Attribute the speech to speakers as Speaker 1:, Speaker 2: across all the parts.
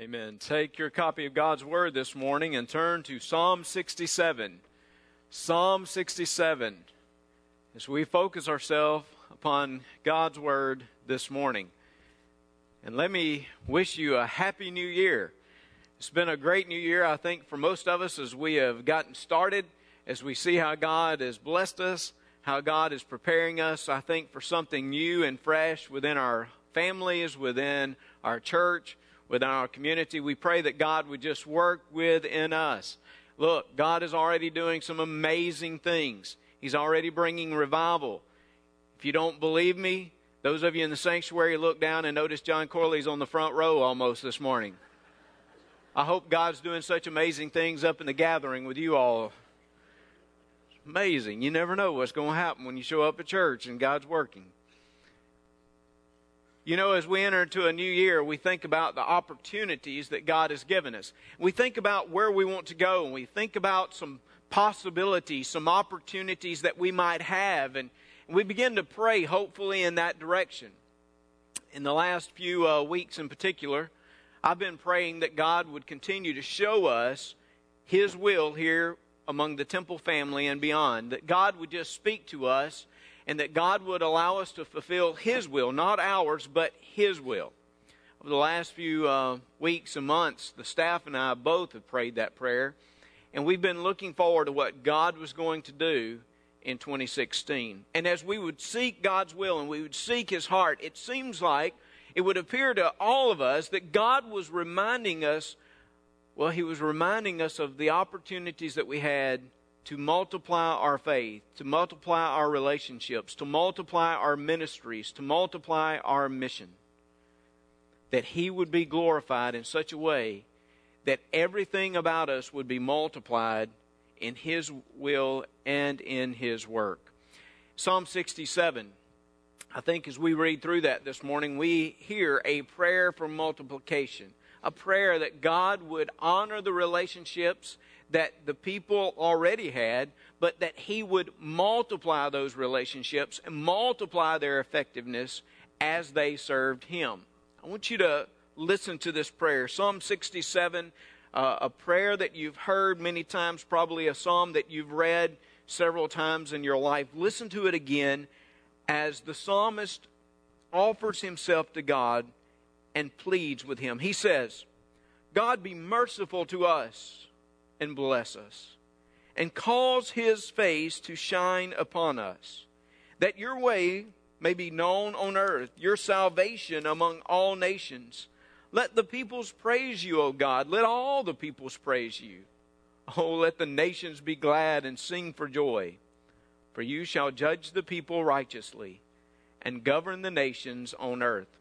Speaker 1: Amen. Take your copy of God's Word this morning and turn to Psalm 67. Psalm 67. As we focus ourselves upon God's Word this morning. And let me wish you a happy new year. It's been a great new year, I think, for most of us as we have gotten started, as we see how God has blessed us, how God is preparing us, I think, for something new and fresh within our families, within our church within our community. We pray that God would just work within us. Look, God is already doing some amazing things. He's already bringing revival. If you don't believe me, those of you in the sanctuary look down and notice John Corley's on the front row almost this morning. I hope God's doing such amazing things up in the gathering with you all. It's amazing. You never know what's going to happen when you show up at church and God's working. You know, as we enter into a new year, we think about the opportunities that God has given us. We think about where we want to go, and we think about some possibilities, some opportunities that we might have, and we begin to pray, hopefully, in that direction. In the last few uh, weeks in particular, I've been praying that God would continue to show us His will here among the temple family and beyond, that God would just speak to us and that God would allow us to fulfill His will, not ours, but His will. Over the last few uh, weeks and months, the staff and I both have prayed that prayer, and we've been looking forward to what God was going to do in 2016. And as we would seek God's will and we would seek His heart, it seems like it would appear to all of us that God was reminding us, well, He was reminding us of the opportunities that we had to multiply our faith, to multiply our relationships, to multiply our ministries, to multiply our mission. That He would be glorified in such a way that everything about us would be multiplied in His will and in His work. Psalm 67. I think as we read through that this morning, we hear a prayer for multiplication, a prayer that God would honor the relationships that the people already had, but that He would multiply those relationships and multiply their effectiveness as they served Him. I want you to listen to this prayer. Psalm 67, uh, a prayer that you've heard many times, probably a psalm that you've read several times in your life. Listen to it again as the psalmist offers himself to God and pleads with Him. He says, God be merciful to us and bless us, and cause his face to shine upon us, that your way may be known on earth, your salvation among all nations. Let the peoples praise you, O God. Let all the peoples praise you. Oh, let the nations be glad and sing for joy. For you shall judge the people righteously and govern the nations on earth.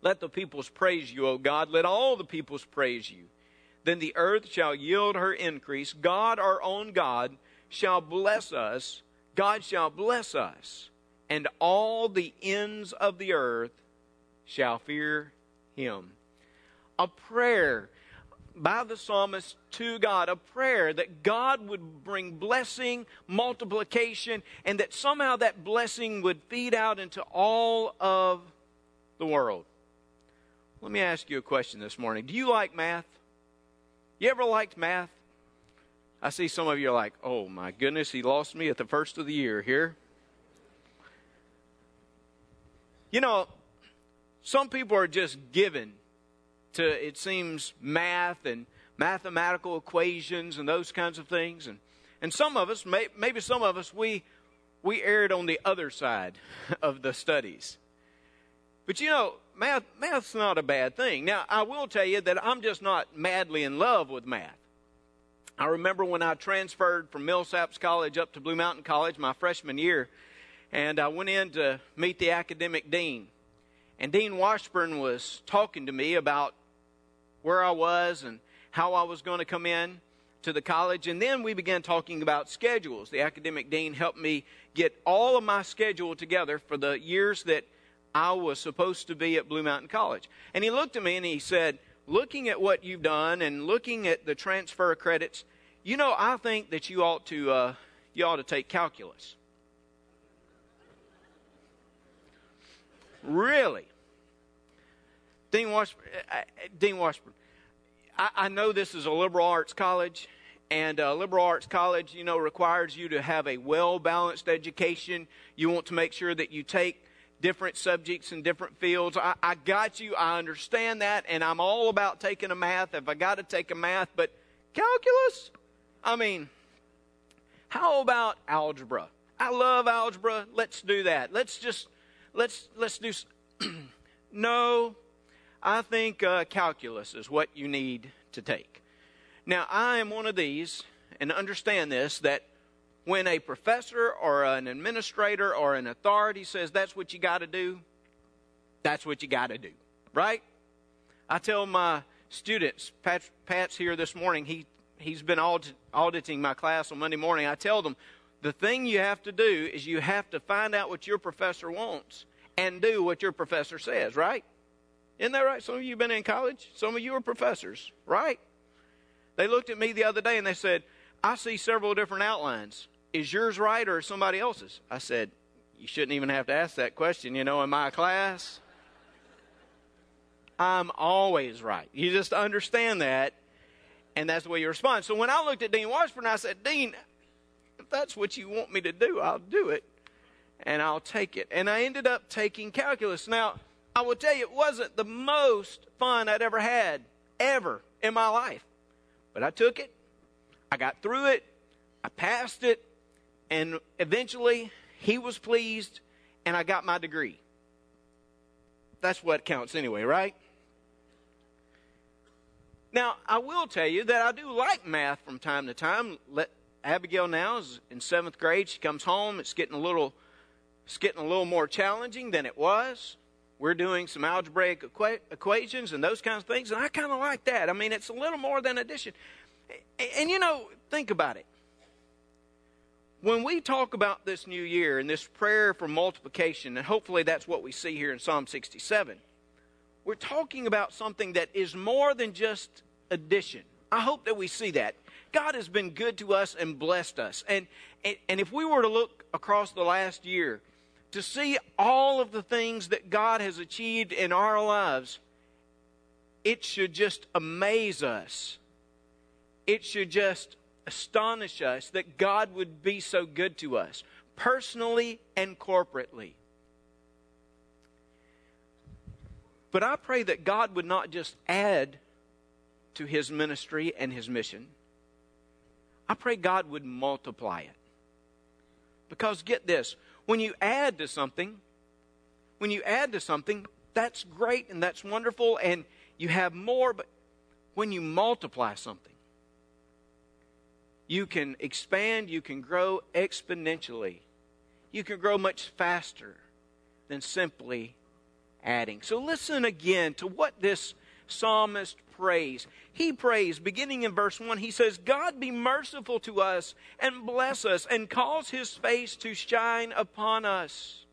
Speaker 1: Let the peoples praise you, O God. Let all the peoples praise you. Then the earth shall yield her increase. God, our own God, shall bless us. God shall bless us. And all the ends of the earth shall fear him. A prayer by the psalmist to God, a prayer that God would bring blessing, multiplication, and that somehow that blessing would feed out into all of the world. Let me ask you a question this morning. Do you like math? You ever liked math? I see some of you are like, oh my goodness, he lost me at the first of the year here. You know, some people are just given to, it seems, math and mathematical equations and those kinds of things. And, and some of us, may, maybe some of us, we, we erred on the other side of the studies. But you know, math, math's not a bad thing. Now, I will tell you that I'm just not madly in love with math. I remember when I transferred from Millsaps College up to Blue Mountain College my freshman year, and I went in to meet the academic dean. And Dean Washburn was talking to me about where I was and how I was going to come in to the college. And then we began talking about schedules. The academic dean helped me get all of my schedule together for the years that I was supposed to be at Blue Mountain College. And he looked at me and he said, Looking at what you've done and looking at the transfer credits, you know, I think that you ought to, uh, you ought to take calculus. Really? Dean Washburn, uh, uh, Dean Washburn I, I, know this is a liberal arts college, and uh, liberal arts college, you know, requires you to have a well balanced education. You want to make sure that you take different subjects in different fields. I, I got you. I understand that, and I'm all about taking a math if I got to take a math, but calculus? I mean, how about algebra? I love algebra. Let's do that. Let's just let's let's do. no, I think uh, calculus is what you need to take. Now, I am one of these, and understand this that when a professor or an administrator or an authority says that's what you got to do, that's what you got to do, right? I tell my students, Pat, Pat's here this morning, he, he's been audit, auditing my class on Monday morning. I tell them, the thing you have to do is you have to find out what your professor wants and do what your professor says, right? Isn't that right? Some of you have been in college. Some of you are professors, right? They looked at me the other day and they said, I see several different outlines. Is yours right or somebody else's? I said, You shouldn't even have to ask that question, you know, in my class. I'm always right. You just understand that, and that's the way you respond. So when I looked at Dean Washburn, I said, Dean, if that's what you want me to do, I'll do it, and I'll take it. And I ended up taking calculus. Now, I will tell you, it wasn't the most fun I'd ever had, ever in my life. But I took it, I got through it, I passed it, and eventually he was pleased, and I got my degree. That's what counts anyway, right? Now, I will tell you that I do like math from time to time. Let, Abigail now is in seventh grade. She comes home. It's getting a little, it's getting a little more challenging than it was. We're doing some algebraic equa- equations and those kinds of things, and I kind of like that. I mean, it's a little more than addition. And, and you know, think about it. When we talk about this new year and this prayer for multiplication, and hopefully that's what we see here in Psalm 67, we're talking about something that is more than just addition. I hope that we see that. God has been good to us and blessed us. And, and, and if we were to look across the last year, to see all of the things that God has achieved in our lives, it should just amaze us. It should just astonish us that God would be so good to us, personally and corporately. But I pray that God would not just add to his ministry and his mission. I pray God would multiply it. Because get this, when you add to something, when you add to something, that's great and that's wonderful and you have more, but when you multiply something, you can expand, you can grow exponentially. You can grow much faster than simply adding. So listen again to what this psalmist prays. He prays, beginning in verse 1, he says, God be merciful to us and bless us and cause his face to shine upon us.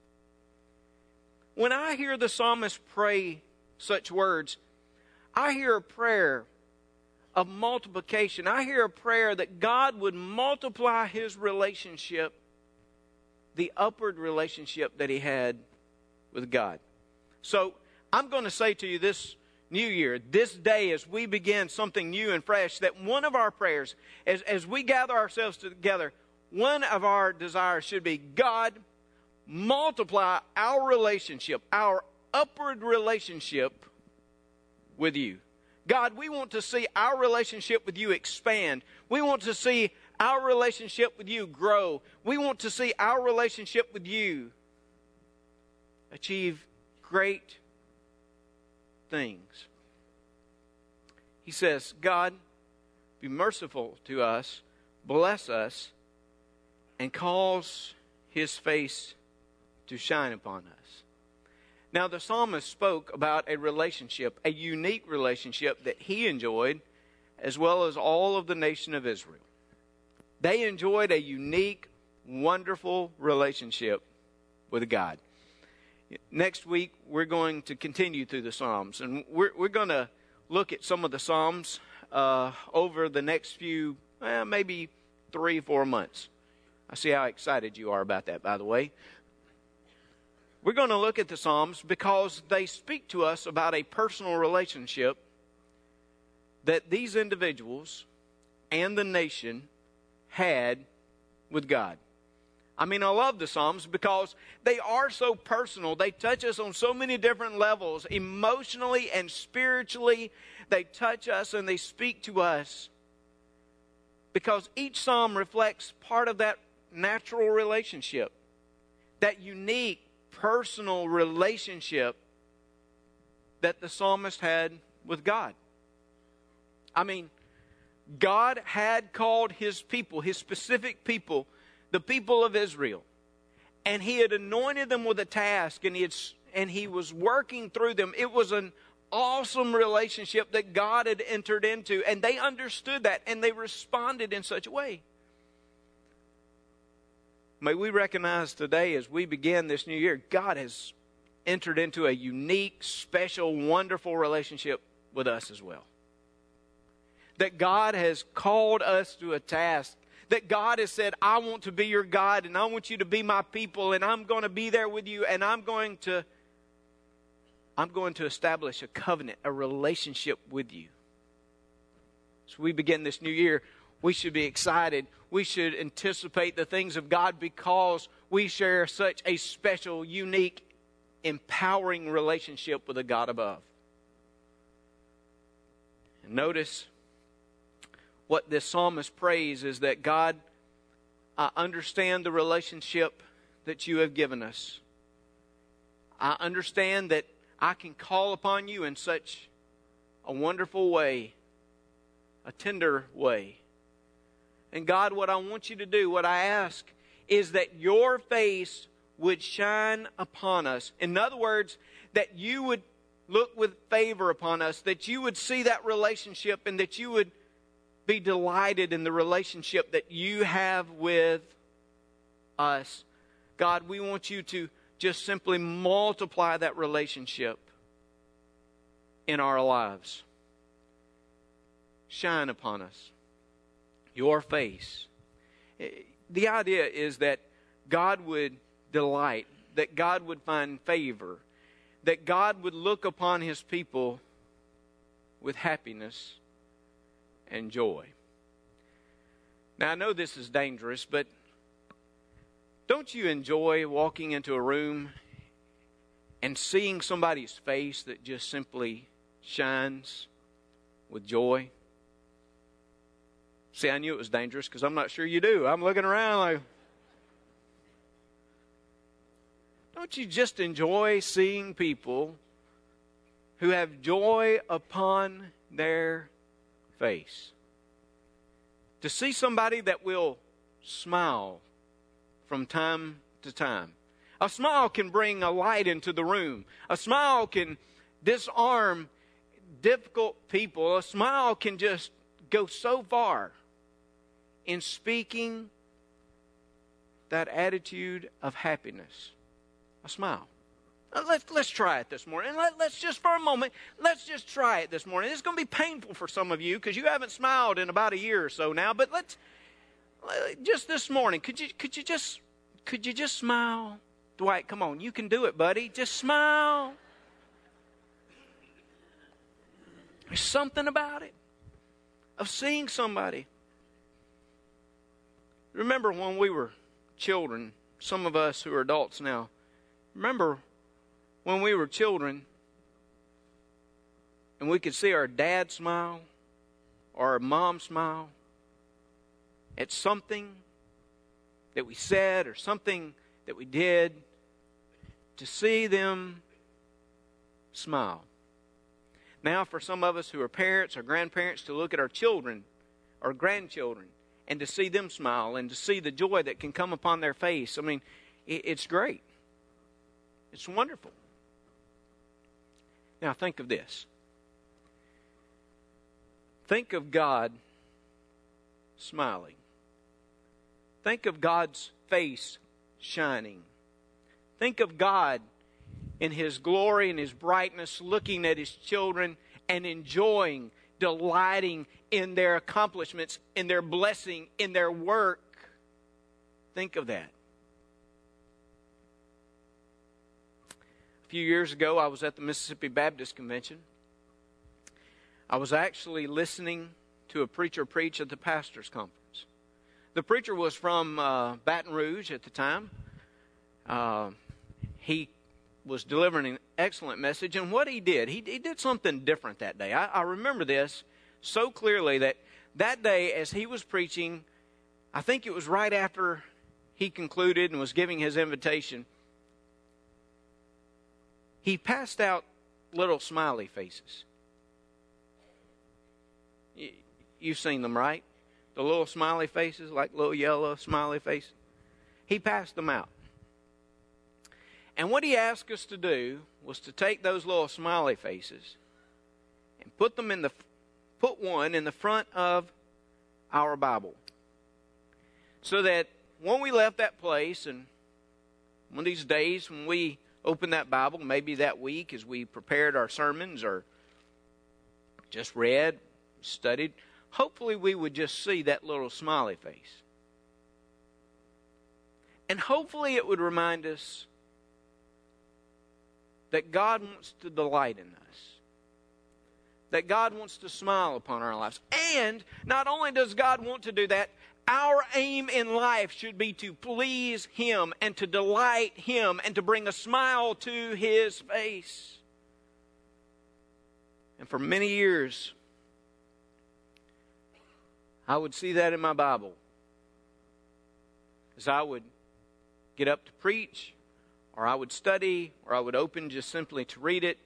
Speaker 1: When I hear the psalmist pray such words, I hear a prayer of multiplication. I hear a prayer that God would multiply his relationship, the upward relationship that he had with God. So I'm going to say to you this new year, this day, as we begin something new and fresh, that one of our prayers, as, as we gather ourselves together, one of our desires should be God, multiply our relationship, our upward relationship with you. God, we want to see our relationship with you expand. We want to see our relationship with you grow. We want to see our relationship with you achieve great things. He says, God, be merciful to us, bless us, and cause his face to shine upon us. Now, the psalmist spoke about a relationship, a unique relationship that he enjoyed, as well as all of the nation of Israel. They enjoyed a unique, wonderful relationship with God. Next week, we're going to continue through the Psalms, and we're, we're going to look at some of the Psalms uh, over the next few, eh, maybe three, four months. I see how excited you are about that, by the way. We're going to look at the Psalms because they speak to us about a personal relationship that these individuals and the nation had with God. I mean, I love the Psalms because they are so personal. They touch us on so many different levels, emotionally and spiritually. They touch us and they speak to us because each psalm reflects part of that natural relationship, that unique personal relationship that the psalmist had with God. I mean, God had called his people, his specific people, the people of Israel, and he had anointed them with a task and he had and he was working through them. It was an awesome relationship that God had entered into, and they understood that and they responded in such a way. May we recognize today as we begin this new year, God has entered into a unique, special, wonderful relationship with us as well. That God has called us to a task. That God has said, I want to be your God and I want you to be my people and I'm going to be there with you and I'm going to I'm going to establish a covenant, a relationship with you. So we begin this new year, we should be excited. We should anticipate the things of God because we share such a special, unique, empowering relationship with the God above. And notice what this psalmist prays is that God, I understand the relationship that you have given us. I understand that I can call upon you in such a wonderful way, a tender way. And God, what I want you to do, what I ask, is that your face would shine upon us. In other words, that you would look with favor upon us, that you would see that relationship, and that you would be delighted in the relationship that you have with us. God, we want you to just simply multiply that relationship in our lives. Shine upon us. Your face. Eh, the idea is that God would delight, that God would find favor, that God would look upon his people with happiness and joy. Now, I know this is dangerous, but don't you enjoy walking into a room and seeing somebody's face that just simply shines with joy? See, I knew it was dangerous because I'm not sure you do. I'm looking around like, don't you just enjoy seeing people who have joy upon their face? To see somebody that will smile from time to time. A smile can bring a light into the room. A smile can disarm difficult people. A smile can just go so far in speaking that attitude of happiness. A smile. Let's, let's try it this morning. Let, let's just, for a moment, let's just try it this morning. It's going to be painful for some of you because you haven't smiled in about a year or so now, but let's, uh, just this morning, could you could you just could you just smile? Dwight, come on, you can do it, buddy. Just smile. There's something about it of seeing somebody. Remember when we were children, some of us who are adults now, remember when we were children and we could see our dad smile or our mom smile at something that we said or something that we did, to see them smile. Now, for some of us who are parents or grandparents, to look at our children or grandchildren and to see them smile and to see the joy that can come upon their face, I mean, it's great. It's wonderful. Now, think of this. Think of God smiling. Think of God's face shining. Think of God in His glory and His brightness, looking at His children and enjoying, delighting in their accomplishments, in their blessing, in their work. Think of that. A few years ago, I was at the Mississippi Baptist Convention. I was actually listening to a preacher preach at the pastor's conference. The preacher was from uh, Baton Rouge at the time. Uh, he was delivering an excellent message, and what he did, he, he did something different that day. I, I remember this so clearly that that day, as he was preaching, I think it was right after he concluded and was giving his invitation he passed out little smiley faces. You've seen them, right? The little smiley faces, like little yellow smiley faces. He passed them out. And what he asked us to do was to take those little smiley faces and put them in the put one in the front of our Bible. So that when we left that place and one of these days when we open that Bible maybe that week as we prepared our sermons or just read, studied, hopefully we would just see that little smiley face. And hopefully it would remind us that God wants to delight in us. That God wants to smile upon our lives. And not only does God want to do that, our aim in life should be to please Him and to delight Him and to bring a smile to His face. And for many years, I would see that in my Bible. As I would get up to preach, or I would study, or I would open just simply to read it,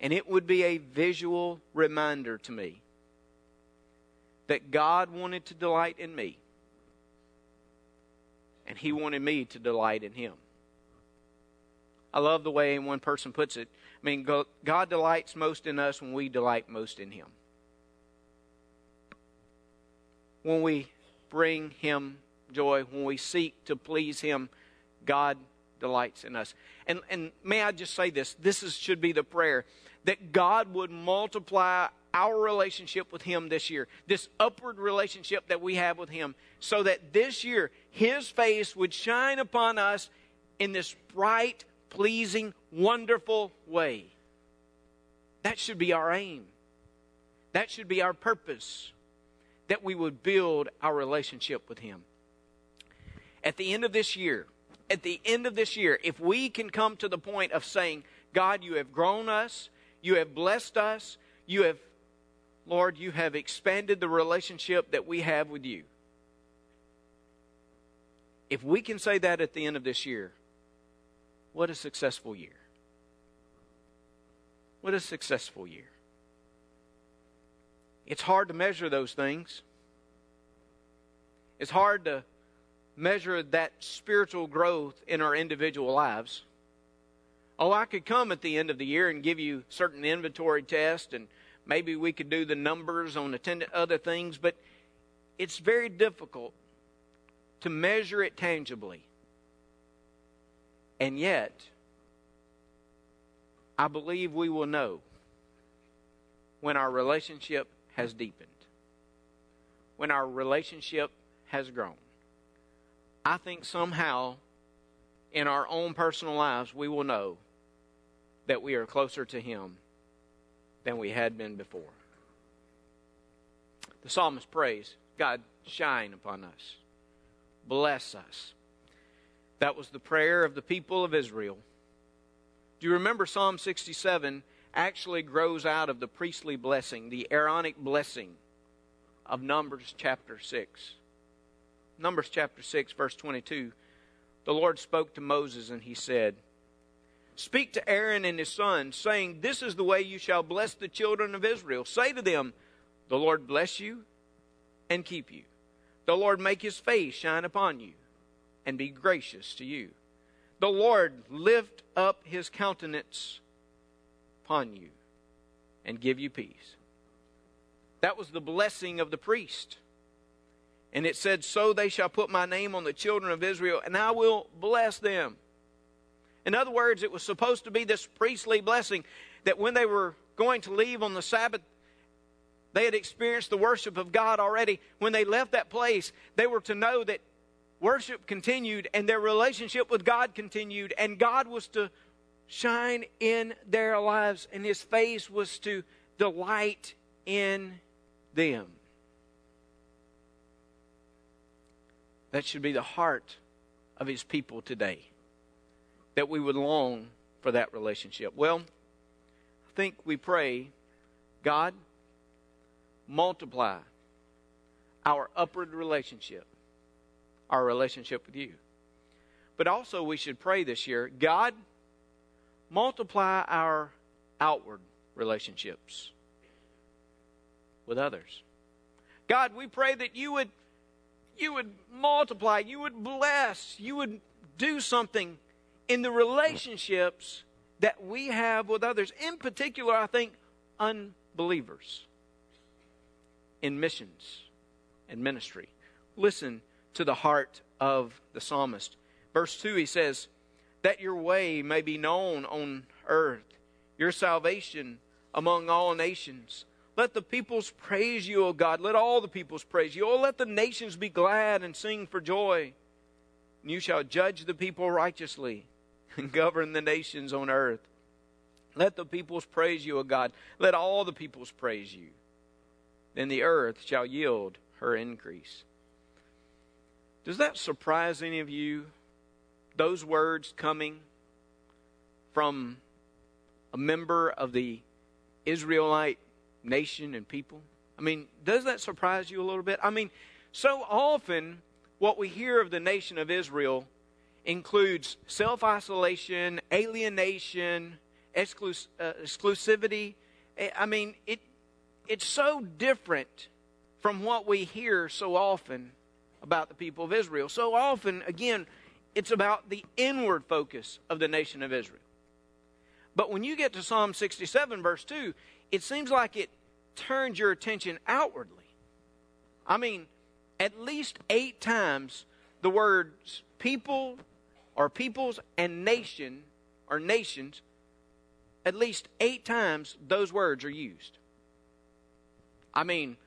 Speaker 1: and it would be a visual reminder to me that God wanted to delight in me, and He wanted me to delight in Him. I love the way one person puts it. I mean, God delights most in us when we delight most in Him. When we bring Him joy, when we seek to please Him, God delights in us. And, and may I just say this? This is, should be the prayer that God would multiply our relationship with Him this year, this upward relationship that we have with Him, so that this year His face would shine upon us in this bright, pleasing, wonderful way. That should be our aim. That should be our purpose, that we would build our relationship with Him. At the end of this year, at the end of this year, if we can come to the point of saying, God, you have grown us, you have blessed us, you have Lord, you have expanded the relationship that we have with you. If we can say that at the end of this year, what a successful year. What a successful year. It's hard to measure those things. It's hard to measure that spiritual growth in our individual lives. Oh, I could come at the end of the year and give you certain inventory tests and Maybe we could do the numbers on attendant other things, but it's very difficult to measure it tangibly. And yet, I believe we will know when our relationship has deepened, when our relationship has grown. I think somehow in our own personal lives we will know that we are closer to Him than we had been before. The psalmist prays, God, shine upon us, bless us. That was the prayer of the people of Israel. Do you remember Psalm 67 actually grows out of the priestly blessing, the Aaronic blessing of Numbers chapter 6? Numbers chapter 6, verse 22. The Lord spoke to Moses and he said, Speak to Aaron and his sons, saying, This is the way you shall bless the children of Israel. Say to them, The Lord bless you and keep you. The Lord make his face shine upon you and be gracious to you. The Lord lift up his countenance upon you and give you peace. That was the blessing of the priest. And it said, So they shall put my name on the children of Israel, and I will bless them. In other words, it was supposed to be this priestly blessing that when they were going to leave on the Sabbath, they had experienced the worship of God already. When they left that place, they were to know that worship continued and their relationship with God continued, and God was to shine in their lives, and his face was to delight in them. That should be the heart of his people today. That we would long for that relationship. Well, I think we pray, God, multiply our upward relationship, our relationship with you. But also, we should pray this year, God, multiply our outward relationships with others. God, we pray that you would you would multiply, you would bless, you would do something in the relationships that we have with others. In particular, I think unbelievers in missions and ministry. Listen to the heart of the psalmist. Verse 2, he says, That your way may be known on earth, your salvation among all nations. Let the peoples praise you, O God. Let all the peoples praise you. Oh, let the nations be glad and sing for joy. And you shall judge the people righteously and govern the nations on earth. Let the peoples praise you, O God. Let all the peoples praise you. Then the earth shall yield her increase. Does that surprise any of you? Those words coming from a member of the Israelite nation and people? I mean, does that surprise you a little bit? I mean, so often what we hear of the nation of Israel includes self isolation, alienation, exclus- uh, exclusivity. I mean, it, it's so different from what we hear so often about the people of Israel. So often, again, it's about the inward focus of the nation of Israel. But when you get to Psalm 67, verse 2, it seems like it turns your attention outwardly. I mean, at least eight times the words people or peoples and nation or nations, at least eight times those words are used. I mean,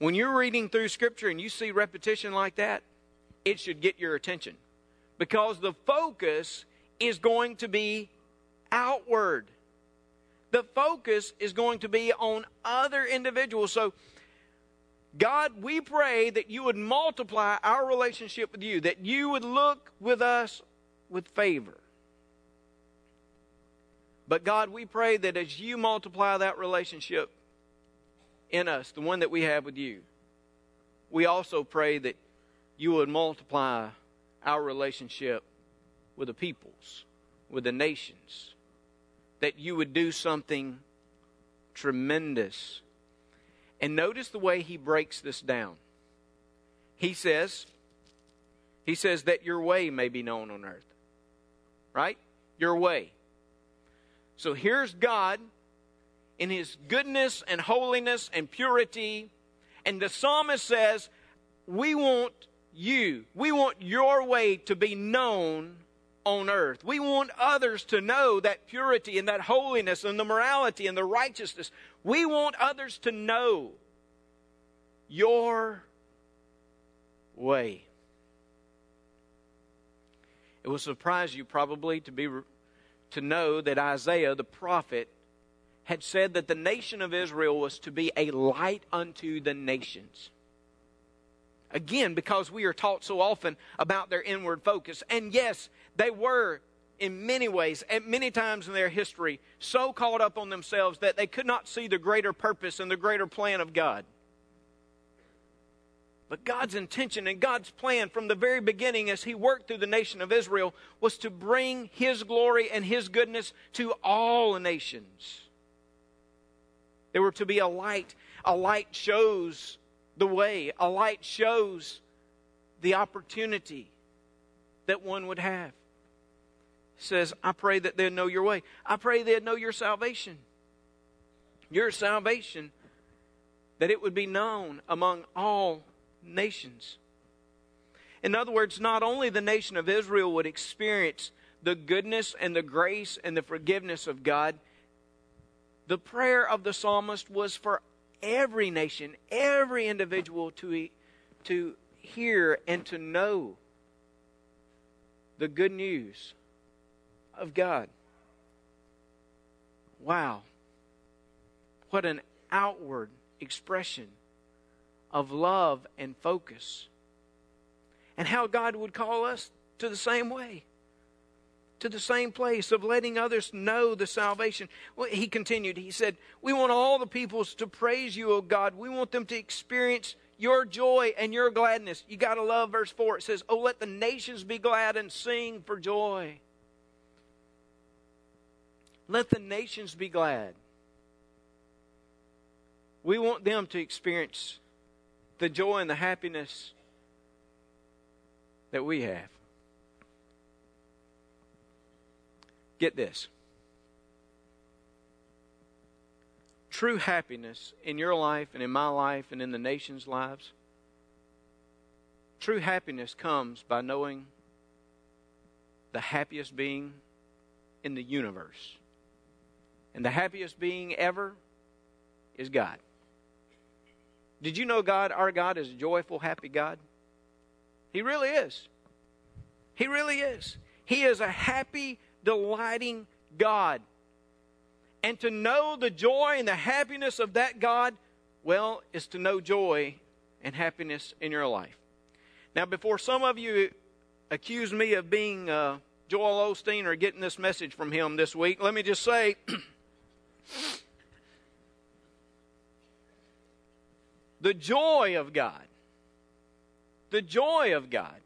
Speaker 1: when you're reading through Scripture and you see repetition like that, it should get your attention because the focus is going to be outward the focus is going to be on other individuals. So, God, we pray that you would multiply our relationship with you, that you would look with us with favor. But God, we pray that as you multiply that relationship in us, the one that we have with you, we also pray that you would multiply our relationship with the peoples, with the nations that you would do something tremendous. And notice the way he breaks this down. He says, he says that your way may be known on earth. Right? Your way. So here's God in his goodness and holiness and purity. And the psalmist says, We want you, we want your way to be known on earth. We want others to know that purity and that holiness and the morality and the righteousness. We want others to know your way. It will surprise you probably to be to know that Isaiah the prophet had said that the nation of Israel was to be a light unto the nations. Again, because we are taught so often about their inward focus. And yes, they were, in many ways, at many times in their history, so caught up on themselves that they could not see the greater purpose and the greater plan of God. But God's intention and God's plan from the very beginning, as He worked through the nation of Israel, was to bring His glory and His goodness to all nations. They were to be a light. A light shows the way, a light shows the opportunity that one would have says, I pray that they'll know your way. I pray they'll know your salvation. Your salvation, that it would be known among all nations. In other words, not only the nation of Israel would experience the goodness and the grace and the forgiveness of God, the prayer of the psalmist was for every nation, every individual to, to hear and to know the good news of God. Wow. What an outward expression of love and focus. And how God would call us to the same way, to the same place of letting others know the salvation. Well, he continued, he said, We want all the peoples to praise you, O God. We want them to experience your joy and your gladness. You got to love verse 4. It says, Oh, let the nations be glad and sing for joy. Let the nations be glad. We want them to experience the joy and the happiness that we have. Get this. True happiness in your life and in my life and in the nation's lives, true happiness comes by knowing the happiest being in the universe. And the happiest being ever is God. Did you know God, our God, is a joyful, happy God? He really is. He really is. He is a happy, delighting God. And to know the joy and the happiness of that God, well, is to know joy and happiness in your life. Now, before some of you accuse me of being uh, Joel Osteen or getting this message from him this week, let me just say The joy of God, the joy of God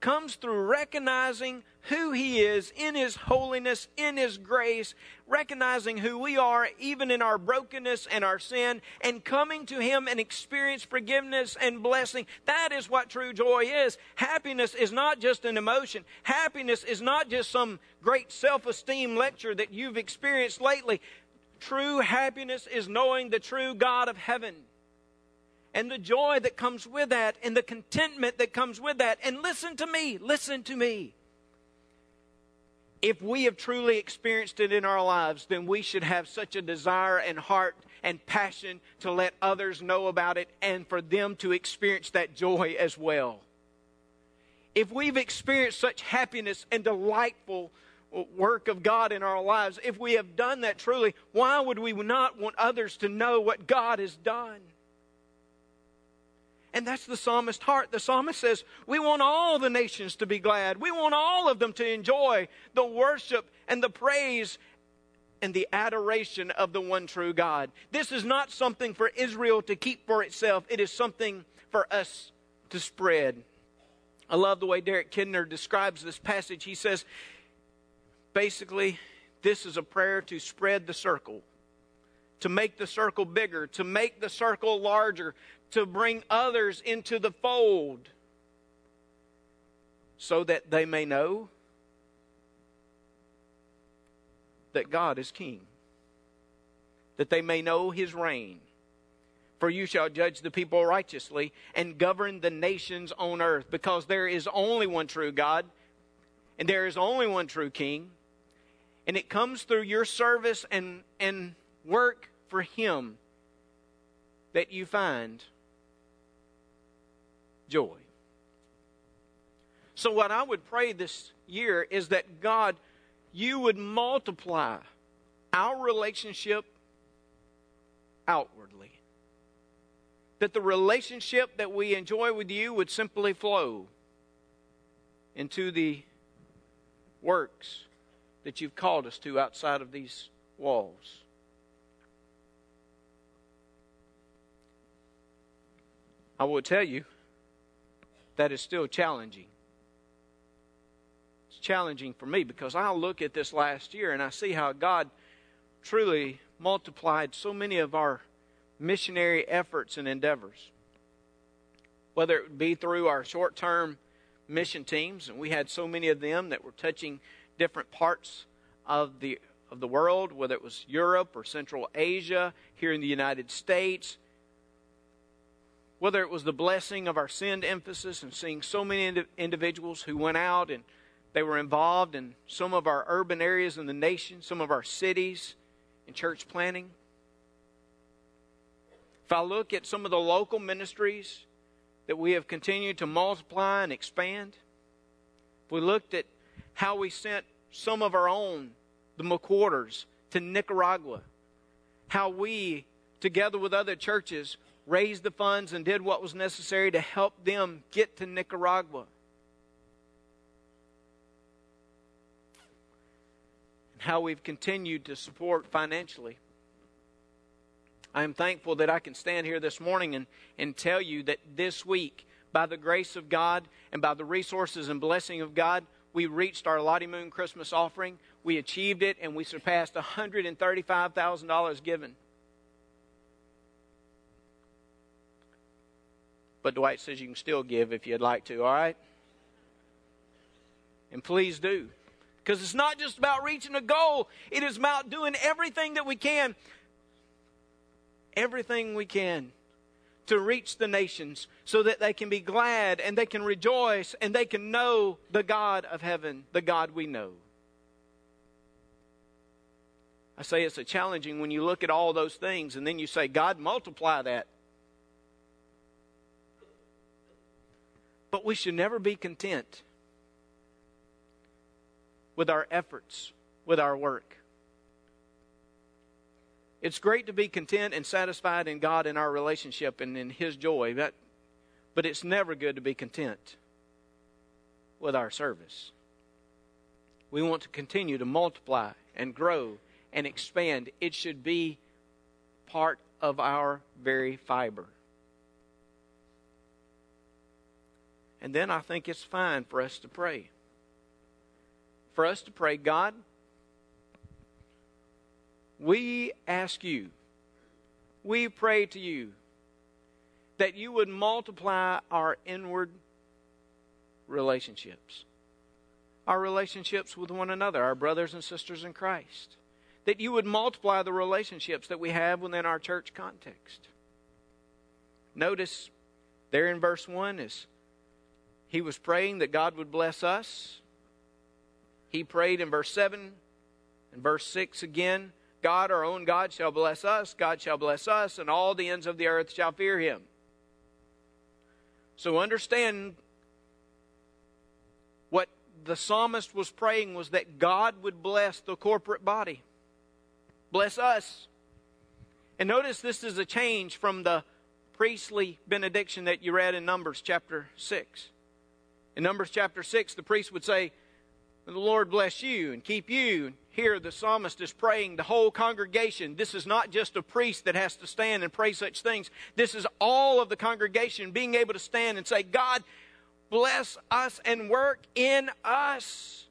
Speaker 1: comes through recognizing who He is in His holiness, in His grace, recognizing who we are even in our brokenness and our sin, and coming to Him and experience forgiveness and blessing. That is what true joy is. Happiness is not just an emotion. Happiness is not just some great self esteem lecture that you've experienced lately. True happiness is knowing the true God of heaven and the joy that comes with that and the contentment that comes with that. And listen to me, listen to me. If we have truly experienced it in our lives, then we should have such a desire and heart and passion to let others know about it and for them to experience that joy as well. If we've experienced such happiness and delightful work of God in our lives, if we have done that truly, why would we not want others to know what God has done? And that's the psalmist's heart. The psalmist says, We want all the nations to be glad. We want all of them to enjoy the worship and the praise and the adoration of the one true God. This is not something for Israel to keep for itself, it is something for us to spread. I love the way Derek Kidner describes this passage. He says, basically, this is a prayer to spread the circle, to make the circle bigger, to make the circle larger, to bring others into the fold so that they may know that God is king, that they may know his reign. For you shall judge the people righteously and govern the nations on earth, because there is only one true God, and there is only one true king. And it comes through your service and, and work for him that you find joy. So, what I would pray this year is that God, you would multiply our relationship outwardly. That the relationship that we enjoy with you would simply flow into the works that you've called us to outside of these walls. I will tell you that is still challenging. It's challenging for me because I look at this last year and I see how God truly multiplied so many of our missionary efforts and endeavors. Whether it be through our short term mission teams, and we had so many of them that were touching different parts of the of the world, whether it was Europe or Central Asia, here in the United States, whether it was the blessing of our send emphasis and seeing so many ind- individuals who went out and they were involved in some of our urban areas in the nation, some of our cities, in church planting. If I look at some of the local ministries that we have continued to multiply and expand, if we looked at how we sent some of our own, the McQuarters, to Nicaragua. How we, together with other churches, raised the funds and did what was necessary to help them get to Nicaragua. And how we've continued to support financially. I am thankful that I can stand here this morning and, and tell you that this week, by the grace of God and by the resources and blessing of God, we reached our Lottie Moon Christmas offering. We achieved it and we surpassed $135,000 given. But Dwight says you can still give if you'd like to, all right? And please do. Because it's not just about reaching a goal, it is about doing everything that we can, everything we can to reach the nations so that they can be glad and they can rejoice and they can know the God of heaven, the God we know. I say it's a challenging when you look at all those things and then you say, God, multiply that. But we should never be content with our efforts, with our work. It's great to be content and satisfied in God and our relationship and in His joy, but, but it's never good to be content with our service. We want to continue to multiply and grow and expand. It should be part of our very fiber. And then I think it's fine for us to pray. For us to pray, God, we ask you, we pray to you that you would multiply our inward relationships, our relationships with one another, our brothers and sisters in Christ, that you would multiply the relationships that we have within our church context. Notice there in verse 1 is he was praying that God would bless us. He prayed in verse 7 and verse 6 again God, our own God, shall bless us. God shall bless us, and all the ends of the earth shall fear him. So understand what the psalmist was praying was that God would bless the corporate body, bless us. And notice this is a change from the priestly benediction that you read in Numbers chapter 6. In Numbers chapter 6, the priest would say, The Lord bless you and keep you. Here, the psalmist is praying the whole congregation. This is not just a priest that has to stand and pray such things. This is all of the congregation being able to stand and say, God, bless us and work in us.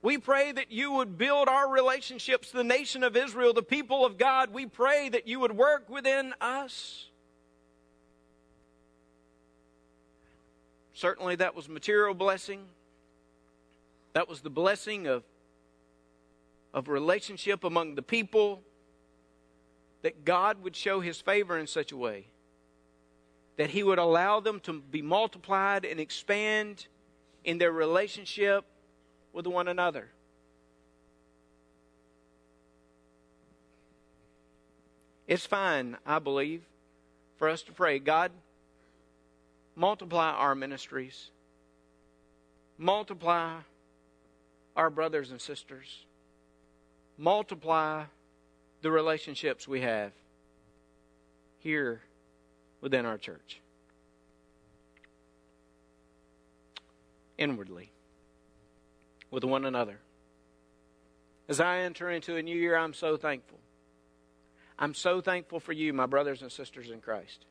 Speaker 1: We pray that you would build our relationships, the nation of Israel, the people of God. We pray that you would work within us. Certainly, that was material blessing. That was the blessing of, of relationship among the people. That God would show his favor in such a way that he would allow them to be multiplied and expand in their relationship with one another. It's fine, I believe, for us to pray, God, multiply our ministries, multiply our brothers and sisters, multiply the relationships we have here within our church. Inwardly, with one another. As I enter into a new year, I'm so thankful. I'm so thankful for you, my brothers and sisters in Christ.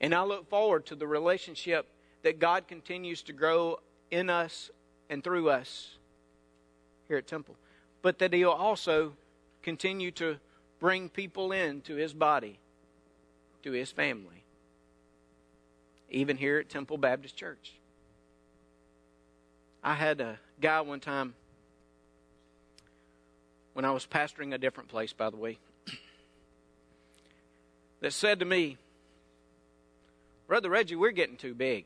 Speaker 1: And I look forward to the relationship that God continues to grow in us and through us here at Temple. But that He'll also continue to bring people into His body, to His family, even here at Temple Baptist Church. I had a guy one time when I was pastoring a different place, by the way, that said to me, Brother Reggie, we're getting too big.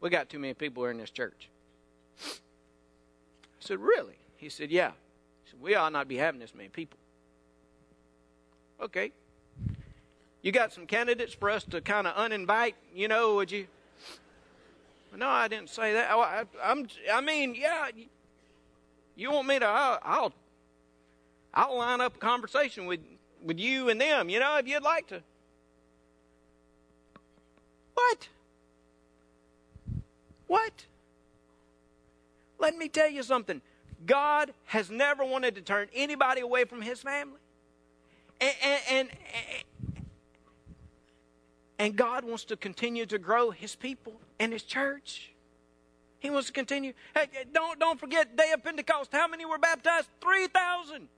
Speaker 1: We got too many people here in this church. I said, Really? He said, Yeah. He said, We ought not be having this many people. Okay. You got some candidates for us to kind of uninvite, you know, would you? No, I didn't say that. Oh, I, am I mean, yeah, You want me to? I'll, I'll, I'll line up a conversation with with you and them. You know, if you'd like to. What? What? Let me tell you something. God has never wanted to turn anybody away from His family. And, and, and, and God wants to continue to grow His people and His church. He wants to continue. Hey, don't, don't forget, day of Pentecost. How many were baptized? 3,000.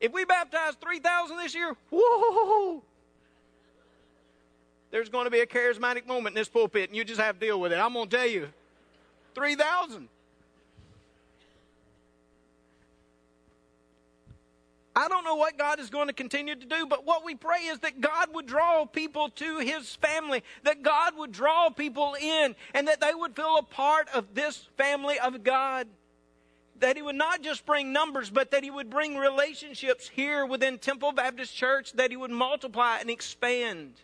Speaker 1: If we baptize 3,000 this year, whoa! There's going to be a charismatic moment in this pulpit, and you just have to deal with it. I'm going to tell you 3,000. I don't know what God is going to continue to do, but what we pray is that God would draw people to His family, that God would draw people in, and that they would feel a part of this family of God. That He would not just bring numbers, but that He would bring relationships here within Temple Baptist Church, that He would multiply and expand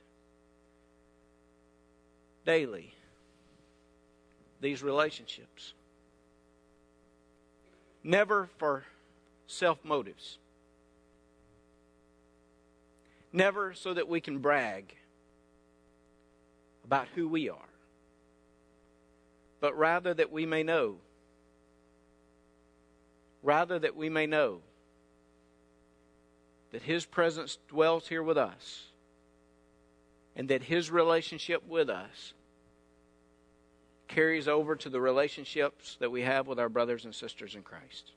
Speaker 1: daily these relationships. Never for self motives Never so that we can brag about who we are, but rather that we may know. Rather that we may know that His presence dwells here with us and that His relationship with us carries over to the relationships that we have with our brothers and sisters in Christ.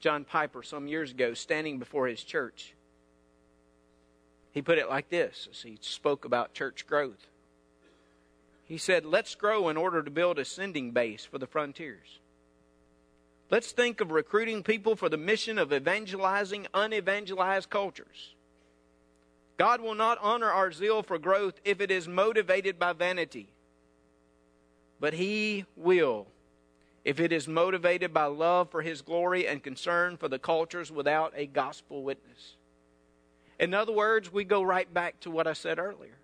Speaker 1: John Piper, some years ago, standing before his church, he put it like this as he spoke about church growth. He said, Let's grow in order to build a sending base for the frontiers. Let's think of recruiting people for the mission of evangelizing unevangelized cultures. God will not honor our zeal for growth if it is motivated by vanity, but He will if it is motivated by love for His glory and concern for the cultures without a gospel witness. In other words, we go right back to what I said earlier.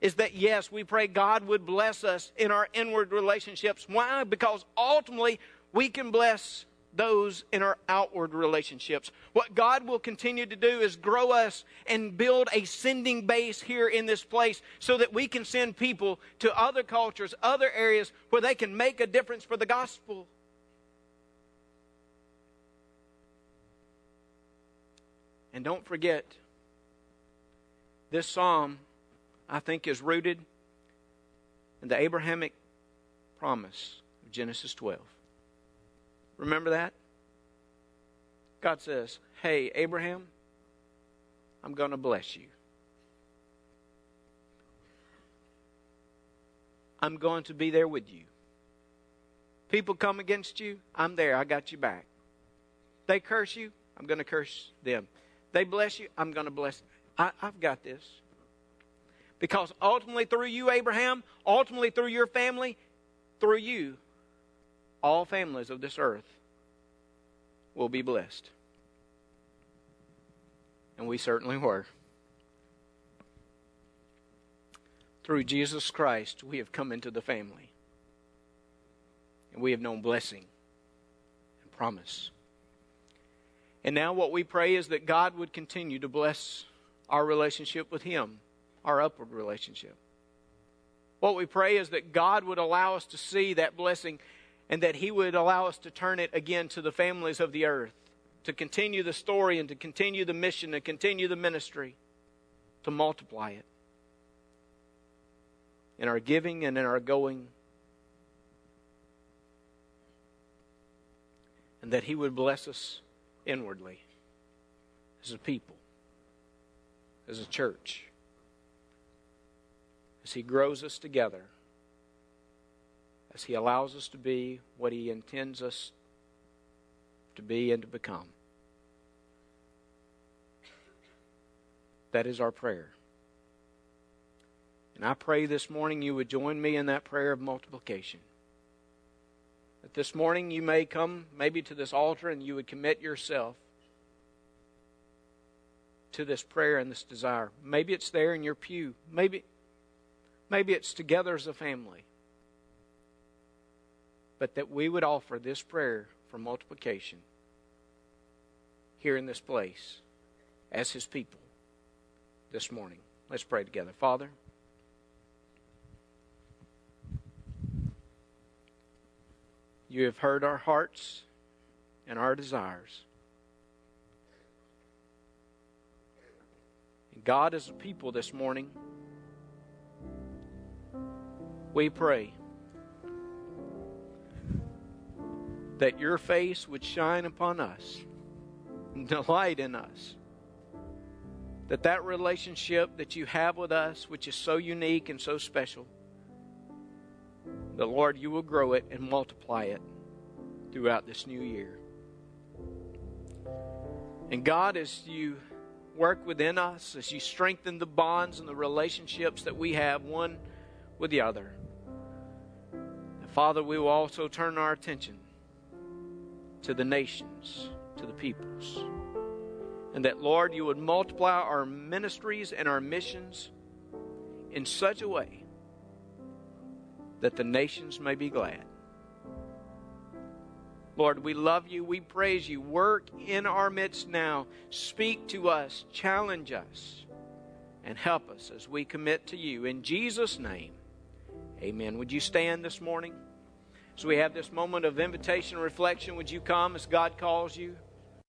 Speaker 1: Is that yes, we pray God would bless us in our inward relationships. Why? Because ultimately we can bless those in our outward relationships. What God will continue to do is grow us and build a sending base here in this place so that we can send people to other cultures, other areas where they can make a difference for the gospel. And don't forget, this psalm, I think, is rooted in the Abrahamic promise of Genesis 12. Remember that? God says, Hey, Abraham, I'm going to bless you. I'm going to be there with you. People come against you, I'm there. I got you back. They curse you, I'm going to curse them. They bless you, I'm going to bless them. I, I've got this. Because ultimately, through you, Abraham, ultimately through your family, through you, all families of this earth will be blessed. And we certainly were. Through Jesus Christ, we have come into the family. And we have known blessing and promise. And now, what we pray is that God would continue to bless our relationship with Him, our upward relationship. What we pray is that God would allow us to see that blessing and that He would allow us to turn it again to the families of the earth, to continue the story and to continue the mission and continue the ministry, to multiply it in our giving and in our going. And that He would bless us inwardly as a people as a church as He grows us together, as He allows us to be what He intends us to be and to become. That is our prayer. And I pray this morning you would join me in that prayer of multiplication. That this morning you may come maybe to this altar and you would commit yourself to this prayer and this desire. Maybe it's there in your pew. Maybe, maybe it's together as a family. But that we would offer this prayer for multiplication here in this place as His people this morning. Let's pray together. Father, you have heard our hearts and our desires. God, as a people this morning, we pray that your face would shine upon us and delight in us. That that relationship that you have with us, which is so unique and so special, the Lord, you will grow it and multiply it throughout this new year. And God, as you work within us, as you strengthen the bonds and the relationships that we have one with the other, Father, we will also turn our attention to the nations, to the peoples. And that, Lord, you would multiply our ministries and our missions in such a way that the nations may be glad. Lord, we love you. We praise you. Work in our midst now. Speak to us, challenge us, and help us as we commit to you. In Jesus' name, amen. Would you stand this morning? As we have this moment of invitation and reflection, would you come as God calls you?